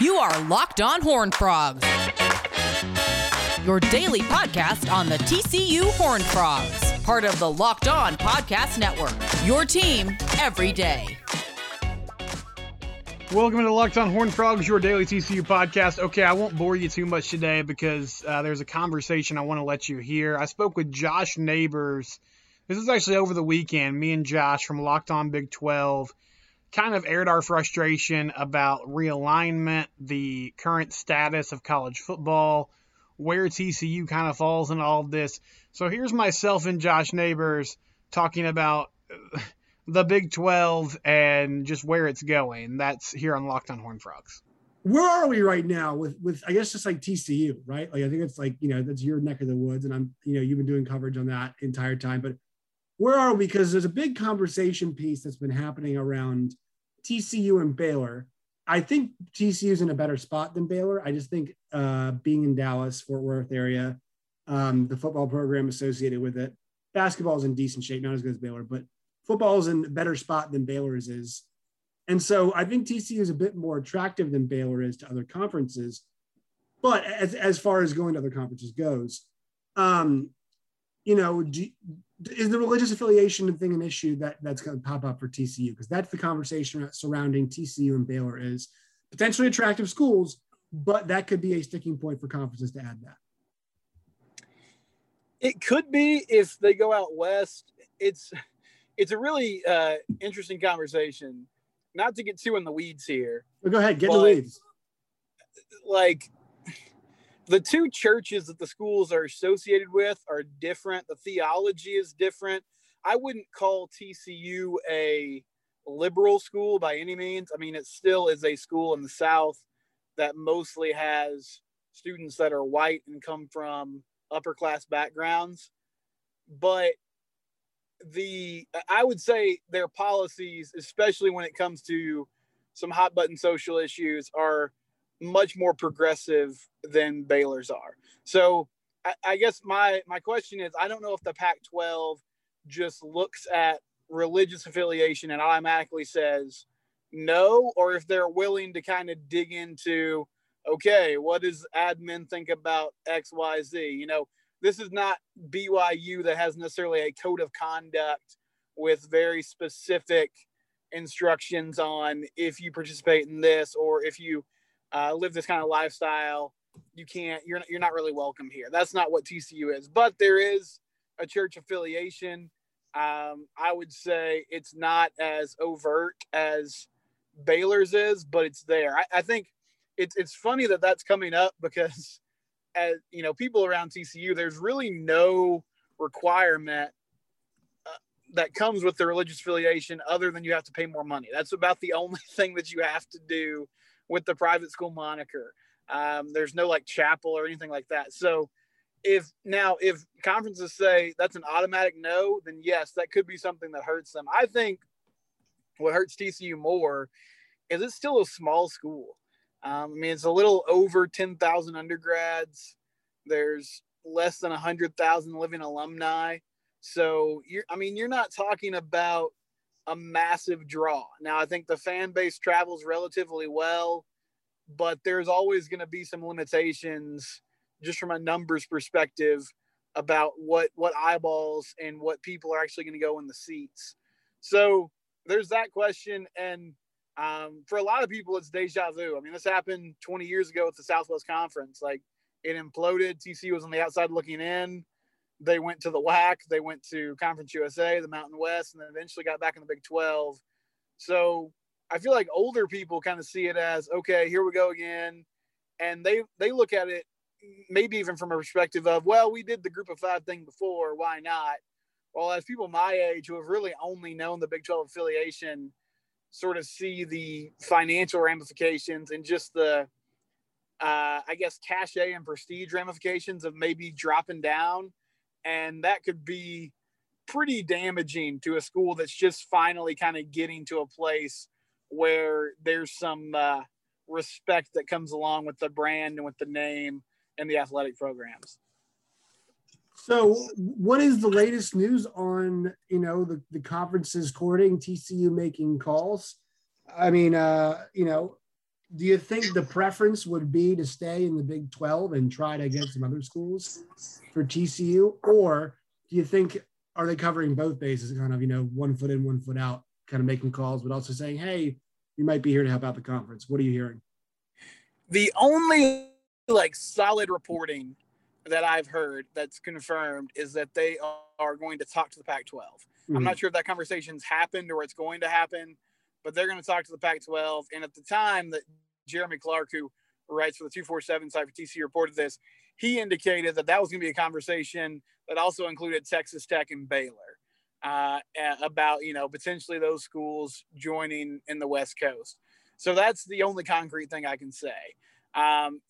You are Locked On Horn Frogs, your daily podcast on the TCU Horn Frogs, part of the Locked On Podcast Network. Your team every day. Welcome to Locked On Horn Frogs, your daily TCU podcast. Okay, I won't bore you too much today because uh, there's a conversation I want to let you hear. I spoke with Josh Neighbors. This is actually over the weekend. Me and Josh from Locked On Big 12 kind of aired our frustration about realignment, the current status of college football, where TCU kind of falls in all of this. So here's myself and Josh Neighbors talking about the Big 12 and just where it's going. That's here on Locked on Horn Frogs. Where are we right now with with I guess just like TCU, right? Like I think it's like, you know, that's your neck of the woods and I'm, you know, you've been doing coverage on that entire time, but where are we? Because there's a big conversation piece that's been happening around TCU and Baylor. I think TCU is in a better spot than Baylor. I just think uh, being in Dallas, Fort Worth area, um, the football program associated with it, basketball is in decent shape, not as good as Baylor, but football is in a better spot than Baylor's is. And so I think TCU is a bit more attractive than Baylor is to other conferences. But as, as far as going to other conferences goes, um, you know, do, is the religious affiliation thing an issue that that's going to pop up for TCU? Because that's the conversation surrounding TCU and Baylor is potentially attractive schools, but that could be a sticking point for conferences to add that. It could be if they go out west. It's it's a really uh, interesting conversation. Not to get too in the weeds here. Well, go ahead, get in the weeds. Like the two churches that the schools are associated with are different. The theology is different. I wouldn't call TCU a liberal school by any means. I mean, it still is a school in the South that mostly has students that are white and come from upper class backgrounds. But the I would say their policies, especially when it comes to some hot button social issues, are much more progressive than Baylor's are. So I, I guess my my question is, I don't know if the Pac-12 just looks at religious affiliation and automatically says no, or if they're willing to kind of dig into, okay, what does admin think about X, Y, Z? You know, this is not BYU that has necessarily a code of conduct with very specific instructions on if you participate in this or if you uh, live this kind of lifestyle, you can't. You're you're not really welcome here. That's not what TCU is. But there is a church affiliation. Um, I would say it's not as overt as Baylor's is, but it's there. I, I think it's it's funny that that's coming up because, as you know, people around TCU, there's really no requirement uh, that comes with the religious affiliation other than you have to pay more money. That's about the only thing that you have to do with the private school moniker. Um, there's no like chapel or anything like that. So if now if conferences say that's an automatic no, then yes, that could be something that hurts them. I think what hurts TCU more is it's still a small school. Um, I mean, it's a little over 10,000 undergrads. There's less than 100,000 living alumni. So you're, I mean, you're not talking about a massive draw. Now, I think the fan base travels relatively well, but there's always going to be some limitations just from a numbers perspective about what what eyeballs and what people are actually going to go in the seats. So there's that question, and um, for a lot of people, it's deja vu. I mean, this happened 20 years ago at the Southwest Conference. Like it imploded. TC was on the outside looking in they went to the WAC, they went to Conference USA, the Mountain West, and then eventually got back in the Big 12. So I feel like older people kind of see it as okay, here we go again, and they they look at it maybe even from a perspective of well, we did the Group of Five thing before, why not? Well, as people my age who have really only known the Big 12 affiliation, sort of see the financial ramifications and just the uh, I guess cachet and prestige ramifications of maybe dropping down and that could be pretty damaging to a school that's just finally kind of getting to a place where there's some uh, respect that comes along with the brand and with the name and the athletic programs. So, what is the latest news on you know the the conferences courting TCU making calls? I mean, uh, you know, do you think the preference would be to stay in the Big 12 and try to get some other schools for TCU? Or do you think are they covering both bases, kind of, you know, one foot in, one foot out, kind of making calls, but also saying, hey, you might be here to help out the conference? What are you hearing? The only like solid reporting that I've heard that's confirmed is that they are going to talk to the Pac 12. Mm-hmm. I'm not sure if that conversation's happened or it's going to happen, but they're going to talk to the Pac 12. And at the time that Jeremy Clark, who writes for the 247 site for TC, reported this, he indicated that that was going to be a conversation that also included Texas Tech and Baylor uh, about, you know, potentially those schools joining in the West Coast. So that's the only concrete thing I can say. Um,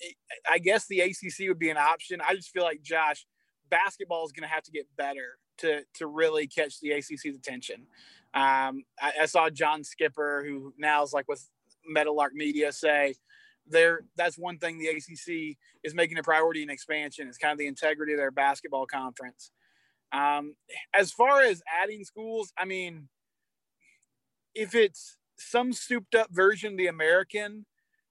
I guess the ACC would be an option. I just feel like Josh, basketball is going to have to get better to to really catch the ACC's attention. Um, I, I, saw John Skipper, who now is like with Meadowlark Media, say there that's one thing the ACC is making a priority in expansion It's kind of the integrity of their basketball conference. Um, as far as adding schools, I mean, if it's some souped up version of the American,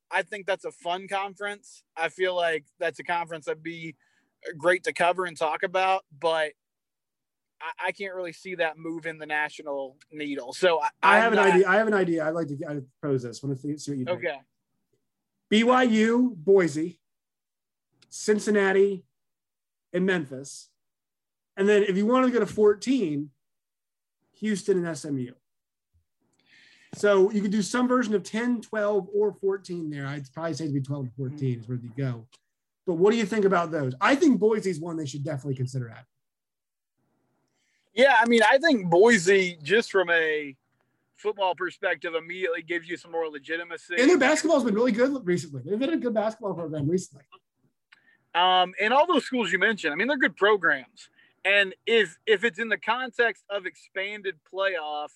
I think that's a fun conference. I feel like that's a conference that'd be great to cover and talk about, but I, I can't really see that move in the national needle. So I, I have not, an idea. I have an idea. I'd like to I'd propose this. I want to see what you think. Okay. BYU, Boise, Cincinnati, and Memphis. And then if you want to go to 14, Houston and SMU. So you could do some version of 10, 12, or 14 there. I'd probably say to be 12 to 14 is where you go. But what do you think about those? I think Boise's one they should definitely consider at. Yeah, I mean, I think Boise, just from a football perspective, immediately gives you some more legitimacy. And their basketball's been really good recently. They've been a good basketball program recently. Um, and all those schools you mentioned, I mean, they're good programs. And if if it's in the context of expanded playoff,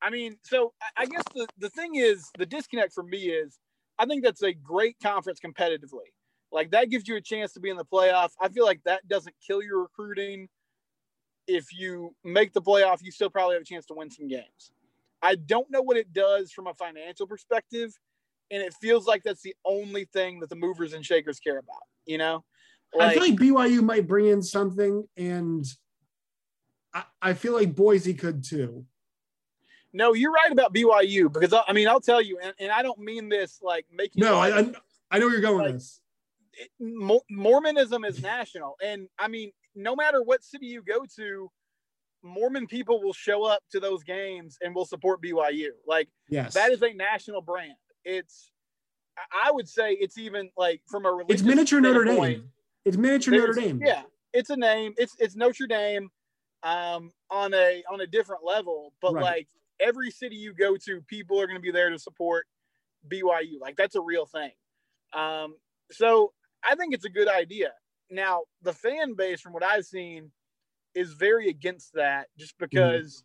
I mean, so I guess the, the thing is the disconnect for me is I think that's a great conference competitively. Like that gives you a chance to be in the playoff. I feel like that doesn't kill your recruiting. If you make the playoff, you still probably have a chance to win some games. I don't know what it does from a financial perspective. And it feels like that's the only thing that the movers and shakers care about, you know? Like, I feel like BYU might bring in something, and I, I feel like Boise could too. No, you're right about BYU because I mean I'll tell you, and, and I don't mean this like making. No, I, I, I know where you're going like, with this. Mormonism is national, and I mean no matter what city you go to, Mormon people will show up to those games and will support BYU. Like yes. that is a national brand. It's I would say it's even like from a religious It's miniature Notre Dame. It's miniature Notre Dame. Yeah. It's a name. It's it's Notre Dame um on a on a different level, but right. like every city you go to, people are going to be there to support BYU. Like that's a real thing. Um, so I think it's a good idea. Now, the fan base, from what I've seen, is very against that just mm-hmm. because mm.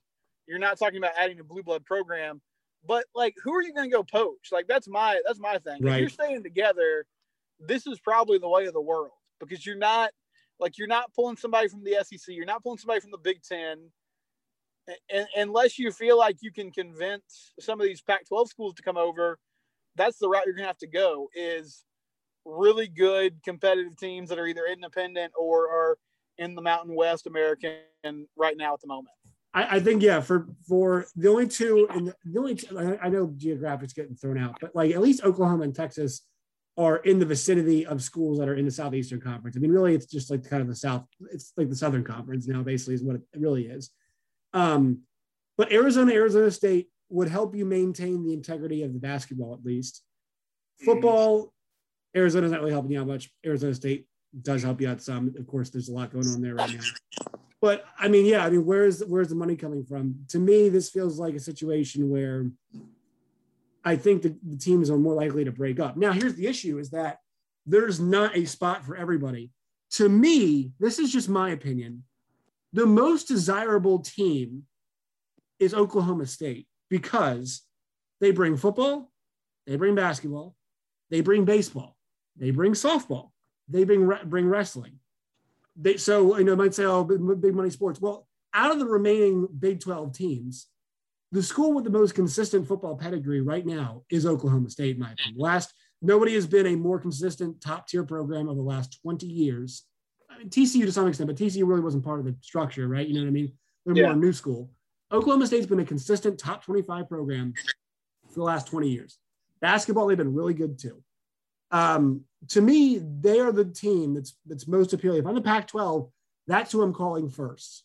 you're not talking about adding a blue blood program. But like, who are you going to go poach? Like, that's my that's my thing. Right. If you're staying together, this is probably the way of the world because you're not like you're not pulling somebody from the SEC, you're not pulling somebody from the Big Ten and, unless you feel like you can convince some of these Pac-12 schools to come over, that's the route you're going to have to go. Is really good competitive teams that are either independent or are in the Mountain West American right now at the moment. I, I think yeah, for for the only two and the only two, I know geographic's getting thrown out, but like at least Oklahoma and Texas are in the vicinity of schools that are in the Southeastern Conference. I mean, really, it's just like kind of the South. It's like the Southern Conference now, basically, is what it really is. Um, but Arizona, Arizona State would help you maintain the integrity of the basketball at least. Football, Arizona's not really helping you out much. Arizona State does help you out some. Of course, there's a lot going on there right now. But I mean, yeah, I mean, where's where's the money coming from? To me, this feels like a situation where I think the, the teams are more likely to break up. Now, here's the issue: is that there's not a spot for everybody. To me, this is just my opinion the most desirable team is Oklahoma State because they bring football, they bring basketball, they bring baseball, they bring softball, they bring bring wrestling. They so you know might say oh big money sports. Well, out of the remaining Big 12 teams, the school with the most consistent football pedigree right now is Oklahoma State, in my opinion. Last nobody has been a more consistent top tier program over the last 20 years. I mean, TCU to some extent, but TCU really wasn't part of the structure, right? You know what I mean? They're Yeah. more new school. Oklahoma State's been a consistent top 25 program for the last 20 years. Basketball, they've been really good too. Um, to me, they are the team that's that's most appealing. If I'm the Pac-12, that's who I'm calling first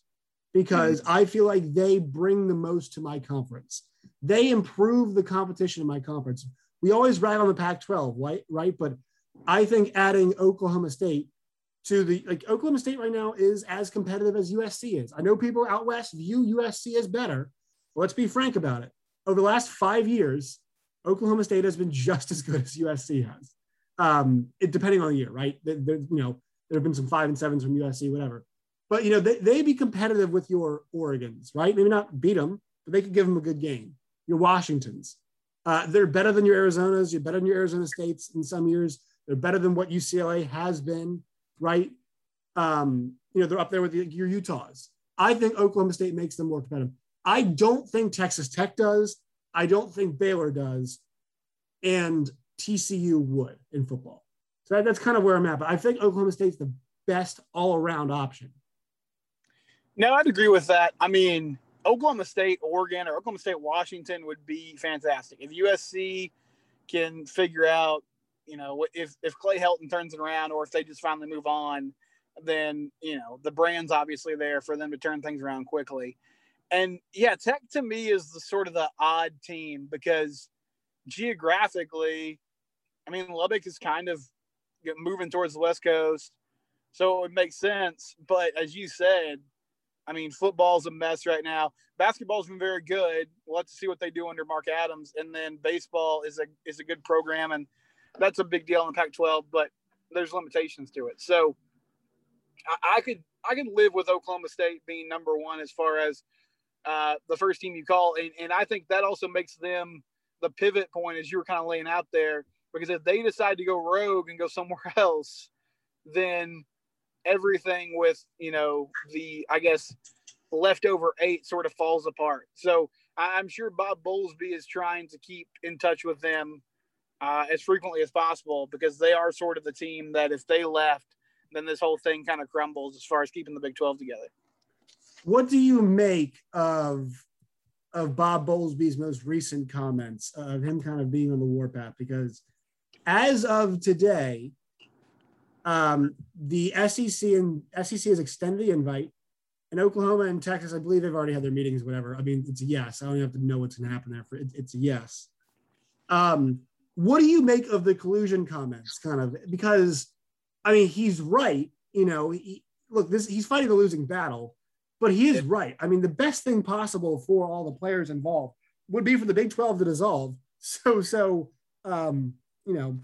because I feel like they bring the most to my conference. They improve the competition in my conference. We always rag on the Pac-12, right? Right, but I think adding Oklahoma State to the like Oklahoma State right now is as competitive as USC is. I know people out west view USC as better. Let's be frank about it. Over the last five years, Oklahoma State has been just as good as USC has. Um, it depending on the year, right? There, there- you know, there have been some five and sevens from USC, whatever. But you know, they they be competitive with your Oregons, right? Maybe not beat them, but they could give them a good game. Your Washingtons, uh, they're better than your Arizonas. You're better than your Arizona States in some years. They're better than what UCLA has been, right? Um, you know, they're up there with your Utahs. I think Oklahoma State makes them more competitive. I don't think Texas Tech does. I don't think Baylor does, and TCU would in football. So that, that's kind of where I'm at. But I think Oklahoma State's the best all-around option. No, I'd agree with that. I mean, Oklahoma State, Oregon, or Oklahoma State, Washington would be fantastic. If USC can figure out, you know, if, if Clay Helton turns it around or if they just finally move on, then, you know, the brand's obviously there for them to turn things around quickly. And yeah, Tech to me is the sort of the odd team because geographically, I mean, Lubbock is kind of moving towards the West Coast. So it would make sense. But as you said, I mean, football's a mess right now. Basketball's been very good. We'll have to see what they do under Mark Adams. And then baseball is a is a good program, and that's a big deal in the Pac-12. But there's limitations to it. So I, I could I could live with Oklahoma State being number one as far as uh, the first team you call, and, and I think that also makes them the pivot point as you were kind of laying out there. Because if they decide to go rogue and go somewhere else, then everything with you know the I guess leftover eight sort of falls apart. So I'm sure Bob Bowlesby is trying to keep in touch with them uh, as frequently as possible because they are sort of the team that if they left, then this whole thing kind of crumbles as far as keeping the Big 12 together. What do you make of of Bob Bowlesby's most recent comments of him kind of being on the warpath? Because as of today, um, the SEC and SEC has extended the invite. And Oklahoma and Texas, I believe they've already had their meetings, whatever. I mean, it's a yes. I don't have to know what's going to happen there. For it, it's a yes. Um, what do you make of the collusion comments? Kind of because, I mean, he's right. You know, he, look, this he's fighting a losing battle, but he is right. I mean, the best thing possible for all the players involved would be for the Big 12 to dissolve. So, so, um, you know,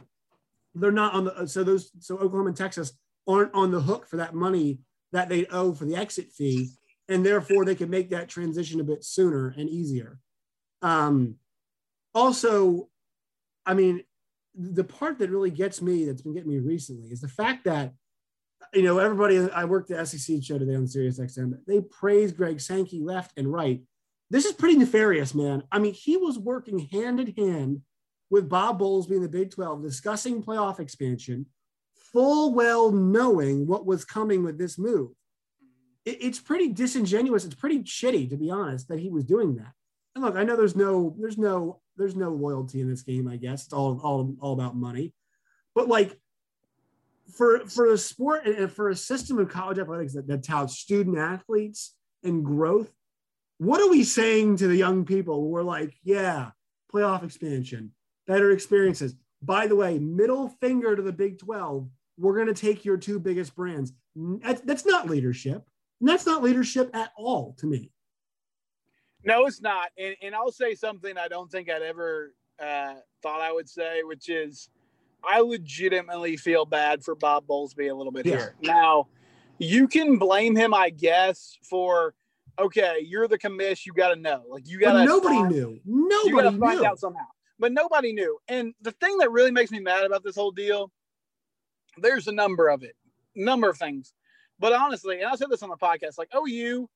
they're not on the, so those, so Oklahoma and Texas aren't on the hook for that money that they owe for the exit fee. And therefore they can make that transition a bit sooner and easier. Um, also, I mean, the part that really gets me, that's been getting me recently, is the fact that you know, everybody, I worked the SEC show today on Sirius XM. They praise Greg Sankey left and right. This is pretty nefarious, man. I mean, he was working hand in hand with Bob Bowlesby in the Big 12, discussing playoff expansion, full well knowing what was coming with this move. It, it's pretty disingenuous. It's pretty shitty, to be honest, that he was doing that. And look, I know there's no, there's no, there's no loyalty in this game. I guess it's all, all, all about money. But like, for for a sport and for a system of college athletics that, that touts student athletes and growth, what are we saying to the young people? We're like, yeah, playoff expansion, better experiences. By the way, middle finger to the Big 12. We're going to take your two biggest brands. That's, not leadership. And that's not leadership at all to me. No, it's not. And, and I'll say something I don't think I'd ever uh, thought I would say, which is I legitimately feel bad for Bob Bowlesby a little bit Yeah. here. Now, you can blame him, I guess, for okay, you're the commish, you got to know, like you got to. nobody knew. You got Nobody to find knew. out somehow, but nobody knew. And the thing that really makes me mad about this whole deal, there's a number of it, number of things. But honestly, and I said this on the podcast, like, oh, you,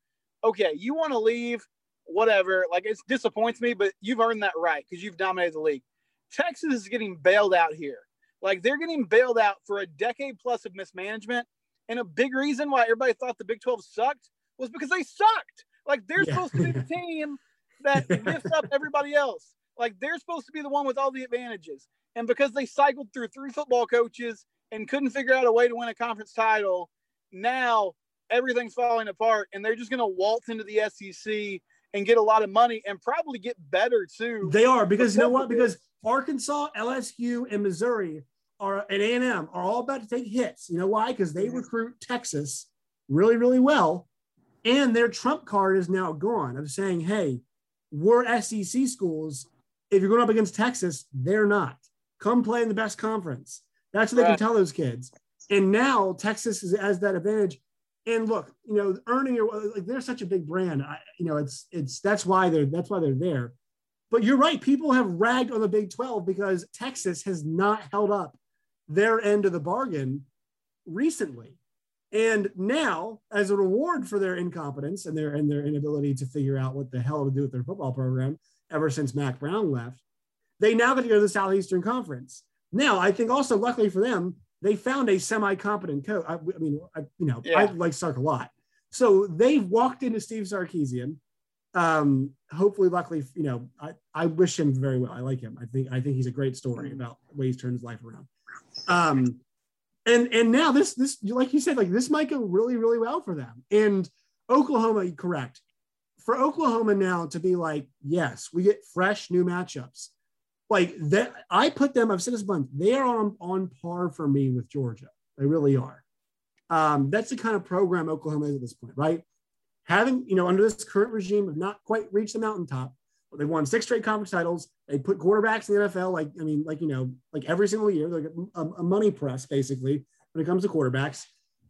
okay, you want to leave, whatever. Like it disappoints me, but you've earned that right because you've dominated the league. Texas is getting bailed out here. Like they're getting bailed out for a decade plus of mismanagement. And a big reason why everybody thought the Big 12 sucked was because they sucked. Like they're yeah. supposed to be the team that lifts up everybody else. Like they're supposed to be the one with all the advantages. And because they cycled through three football coaches and couldn't figure out a way to win a conference title, now everything's falling apart and they're just going to waltz into the SEC and get a lot of money and probably get better too. They are because you know what? Because Arkansas, LSU, and Missouri are and A&M are all about to take hits. You know why? Because they recruit Texas really, really well. And their trump card is now gone of saying, hey, we're SEC schools. If you're going up against Texas, they're not. Come play in the best conference. That's what they right. can tell those kids. And now Texas is, has that advantage. And look, you know, earning your like they're such a big brand. I, you know, it's it's that's why they're that's why they're there. But you're right. People have ragged on the Big 12 because Texas has not held up their end of the bargain recently. And now, as a reward for their incompetence and their and their inability to figure out what the hell to do with their football program ever since Mack Brown left, they now get to go to the Southeastern Conference. Now, I think also luckily for them, they found a semi-competent coach. I, I mean, I, you know, yeah. I like Sark a lot. So they've walked into Steve Sarkisian. Um, hopefully, luckily, you know, I, I wish him very well. I like him. I think I think he's a great story about the way he's turned his life around. Um, and and now this this like you said, like this might go really really well for them. And Oklahoma, correct. For Oklahoma now to be like, yes, we get fresh new matchups like that I put them, I've said this bunch, they are on, on par for me with Georgia. They really are. Um, that's the kind of program Oklahoma is at this point, right? Having, you know, under this current regime, have not quite reached the mountaintop. They won six straight conference titles. They put quarterbacks in the NFL, like, I mean, like, you know, like every single year, they're a, a money press basically when it comes to quarterbacks.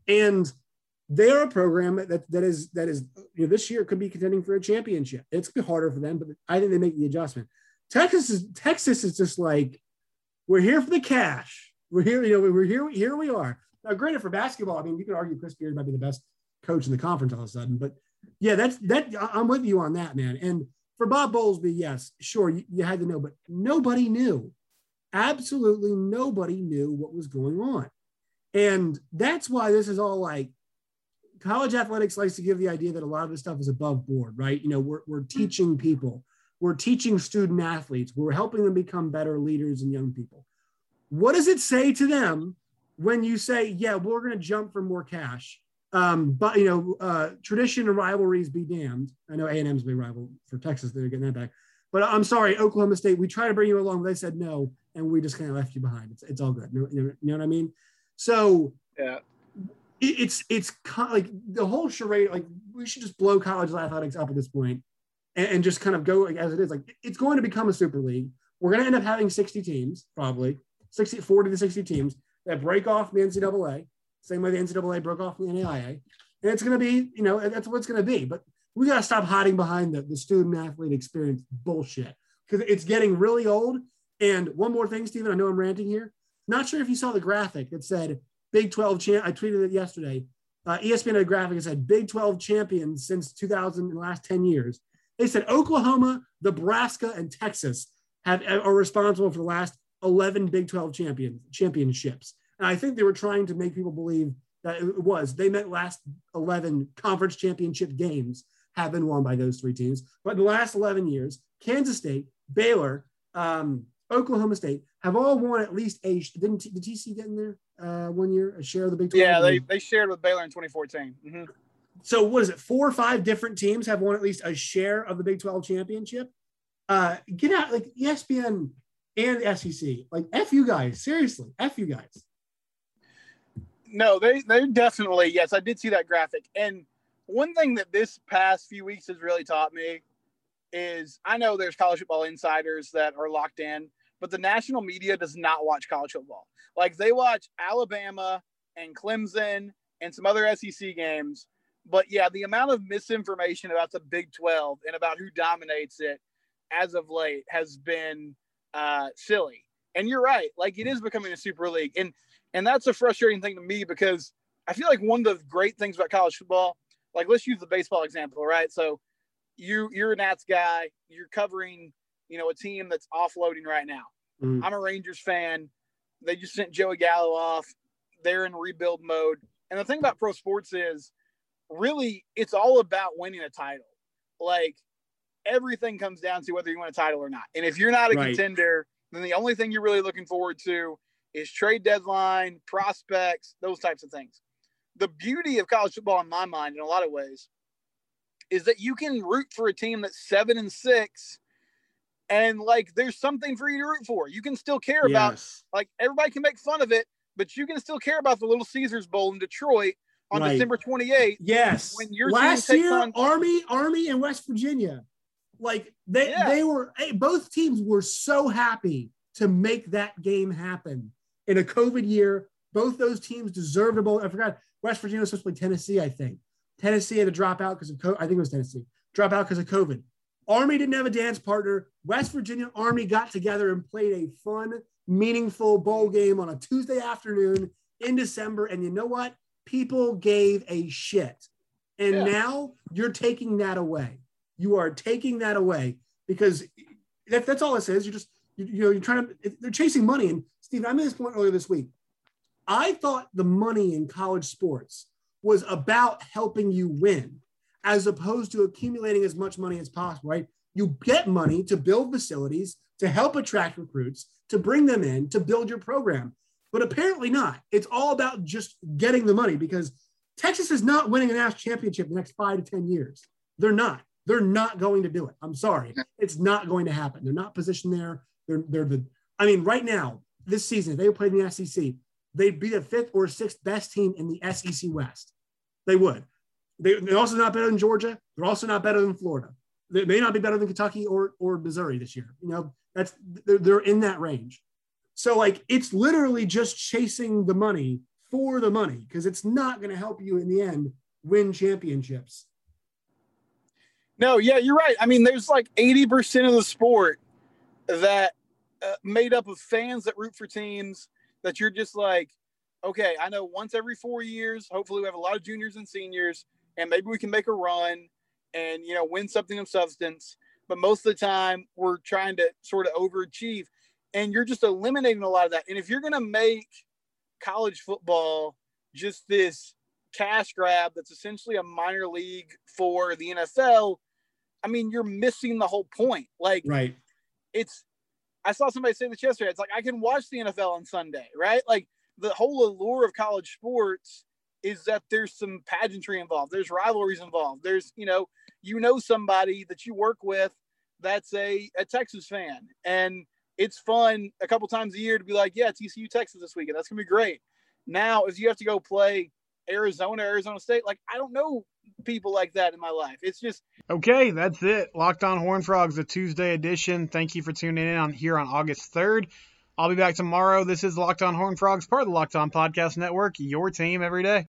And they are a program that that is that is you know, this year could be contending for a championship. It's harder for them, but I think they make the adjustment. Texas is Texas is just like we're here for the cash. We're here, you know, we're here. Here we are. Now, granted, for basketball, I mean, you could argue Chris Beard might be the best coach in the conference all of a sudden, but yeah, that's that. I'm with you on that, man. And for Bob Bowlesby, yes, sure, you, you had to know, but nobody knew. Absolutely nobody knew what was going on, and that's why this is all like college athletics likes to give the idea that a lot of this stuff is above board, right? You know, we're, we're teaching people we're teaching student athletes. We're helping them become better leaders and young people. What does it say to them when you say, yeah, we're going to jump for more cash? Um, but you know, uh, tradition and rivalries be damned. I know A&M's big rival for Texas. They're getting that back. But I'm sorry, Oklahoma State. We tried to bring you along, but they said no, and we just kind of left you behind. It's, it's all good. You know, you know what I mean? So yeah, it, it's it's like the whole charade. Like we should just blow college athletics up at this point and, and just kind of go like, as it is. Like it's going to become a super league. We're going to end up having 60 teams, probably 60, 40 to 60 teams that break off the NCAA, same way the NCAA broke off the NAIA. And it's going to be, you know, that's what it's going to be. But we got to stop hiding behind the, the student athlete experience bullshit because it's getting really old. And one more thing, Stephen, I know I'm ranting here. Not sure if you saw the graphic that said Big 12 champ. I tweeted it yesterday. Uh, ESPN had a graphic that said Big 12 champions since 2000 in the last 10 years. They said Oklahoma, Nebraska, and Texas have are responsible for the last 11 Big 12 champion championships. And I think they were trying to make people believe that it was. They meant last 11 conference championship games have been won by those three teams. But in the last 11 years, Kansas State, Baylor, um, Oklahoma State have all won at least a. Didn't did TC get in there uh, one year a share of the Big 12? Yeah, they, they shared with Baylor in 2014. Mm-hmm so what is it? Four or five different teams have won at least a share of the Big 12 championship. Uh, get out like ESPN and SEC. Like F you guys, seriously, F you guys. No, they they definitely yes, I did see that graphic. And one thing that this past few weeks has really taught me is I know there's college football insiders that are locked in, but the national media does not watch college football. Like they watch Alabama and Clemson and some other SEC games but yeah, the amount of misinformation about the Big 12 and about who dominates it as of late has been uh, silly. And you're right, like it is becoming a super league, and and that's a frustrating thing to me because I feel like one of the great things about college football, like let's use the baseball example, right? So you you're a Nats guy. You're covering, you know, a team that's offloading right now. Mhm. I'm a Rangers fan. They just sent Joey Gallo off. They're in rebuild mode. And the thing about pro sports is really it's all about winning a title. Like everything comes down to whether you win a title or not. And if you're not a Right. contender, then the only thing you're really looking forward to is trade deadline, prospects, those types of things. The beauty of college football, in my mind, in a lot of ways, is that you can root for a team that's seven and six, and like there's something for you to root for. You can still care about Yes. like everybody can make fun of it, but you can still care about the Little Caesars Bowl in Detroit on Right. December 28th. Yes. When your last year, on- Army, Army, and West Virginia, like they Yeah. they were hey, both teams were so happy to make that game happen in a COVID year. Both those teams deserved a bowl. I forgot West Virginia was supposed to play Tennessee. I think Tennessee had to drop out because of co- I think it was Tennessee drop out because of COVID. Army didn't have a dance partner. West Virginia Army got together and played a fun, meaningful bowl game on a Tuesday afternoon in December. And you know what? People gave a shit. And Yeah. now you're taking that away. You are taking that away because that, that's all this is. You're just, you, you know, you're trying to, they're chasing money. And Steve, I made this point earlier this week. I thought the money in college sports was about helping you win as opposed to accumulating as much money as possible, right? You get money to build facilities, to help attract recruits, to bring them in, to build your program. But apparently not. It's all about just getting the money because Texas is not winning a national championship in the next five to 10 years. They're not. They're not going to do it. I'm sorry. It's not going to happen. They're not positioned there. They're, they're the, I mean, right now, this season, if they played in the SEC, they'd be the fifth or sixth best team in the SEC West. They would. They, they're also not better than Georgia. They're also not better than Florida. They may not be better than Kentucky or, or Missouri this year. You know, that's they're, they're in that range. So like it's literally just chasing the money for the money because it's not going to help you in the end win championships. No, yeah, you're right. I mean, there's like 80% of the sport that uh, made up of fans that root for teams that you're just like, okay, I know once every four years, hopefully we have a lot of juniors and seniors, and maybe we can make a run and, you know, win something of substance. But most of the time, we're trying to sort of overachieve. And you're just eliminating a lot of that. And if you're going to make college football just this cash grab that's essentially a minor league for the NFL, I mean, you're missing the whole point. Like, Right. it's, I saw somebody say this yesterday. It's like, I can watch the NFL on Sunday, right? Like, the whole allure of college sports is that there's some pageantry involved, there's rivalries involved, there's, you know, you know, somebody that you work with that's a, a Texas fan. And it's fun a couple times a year to be like, yeah, TCU Texas this weekend. That's to be great. Now, if you have to go play Arizona, Arizona State, like, I don't know people like that in my life. It's just, Okay, that's it. Locked on Horn Frogs, the Tuesday edition. Thank you for tuning in on here on August 3rd. I'll be back tomorrow. This is Locked on Horn Frogs, part of the Locked on Podcast Network, your team every day.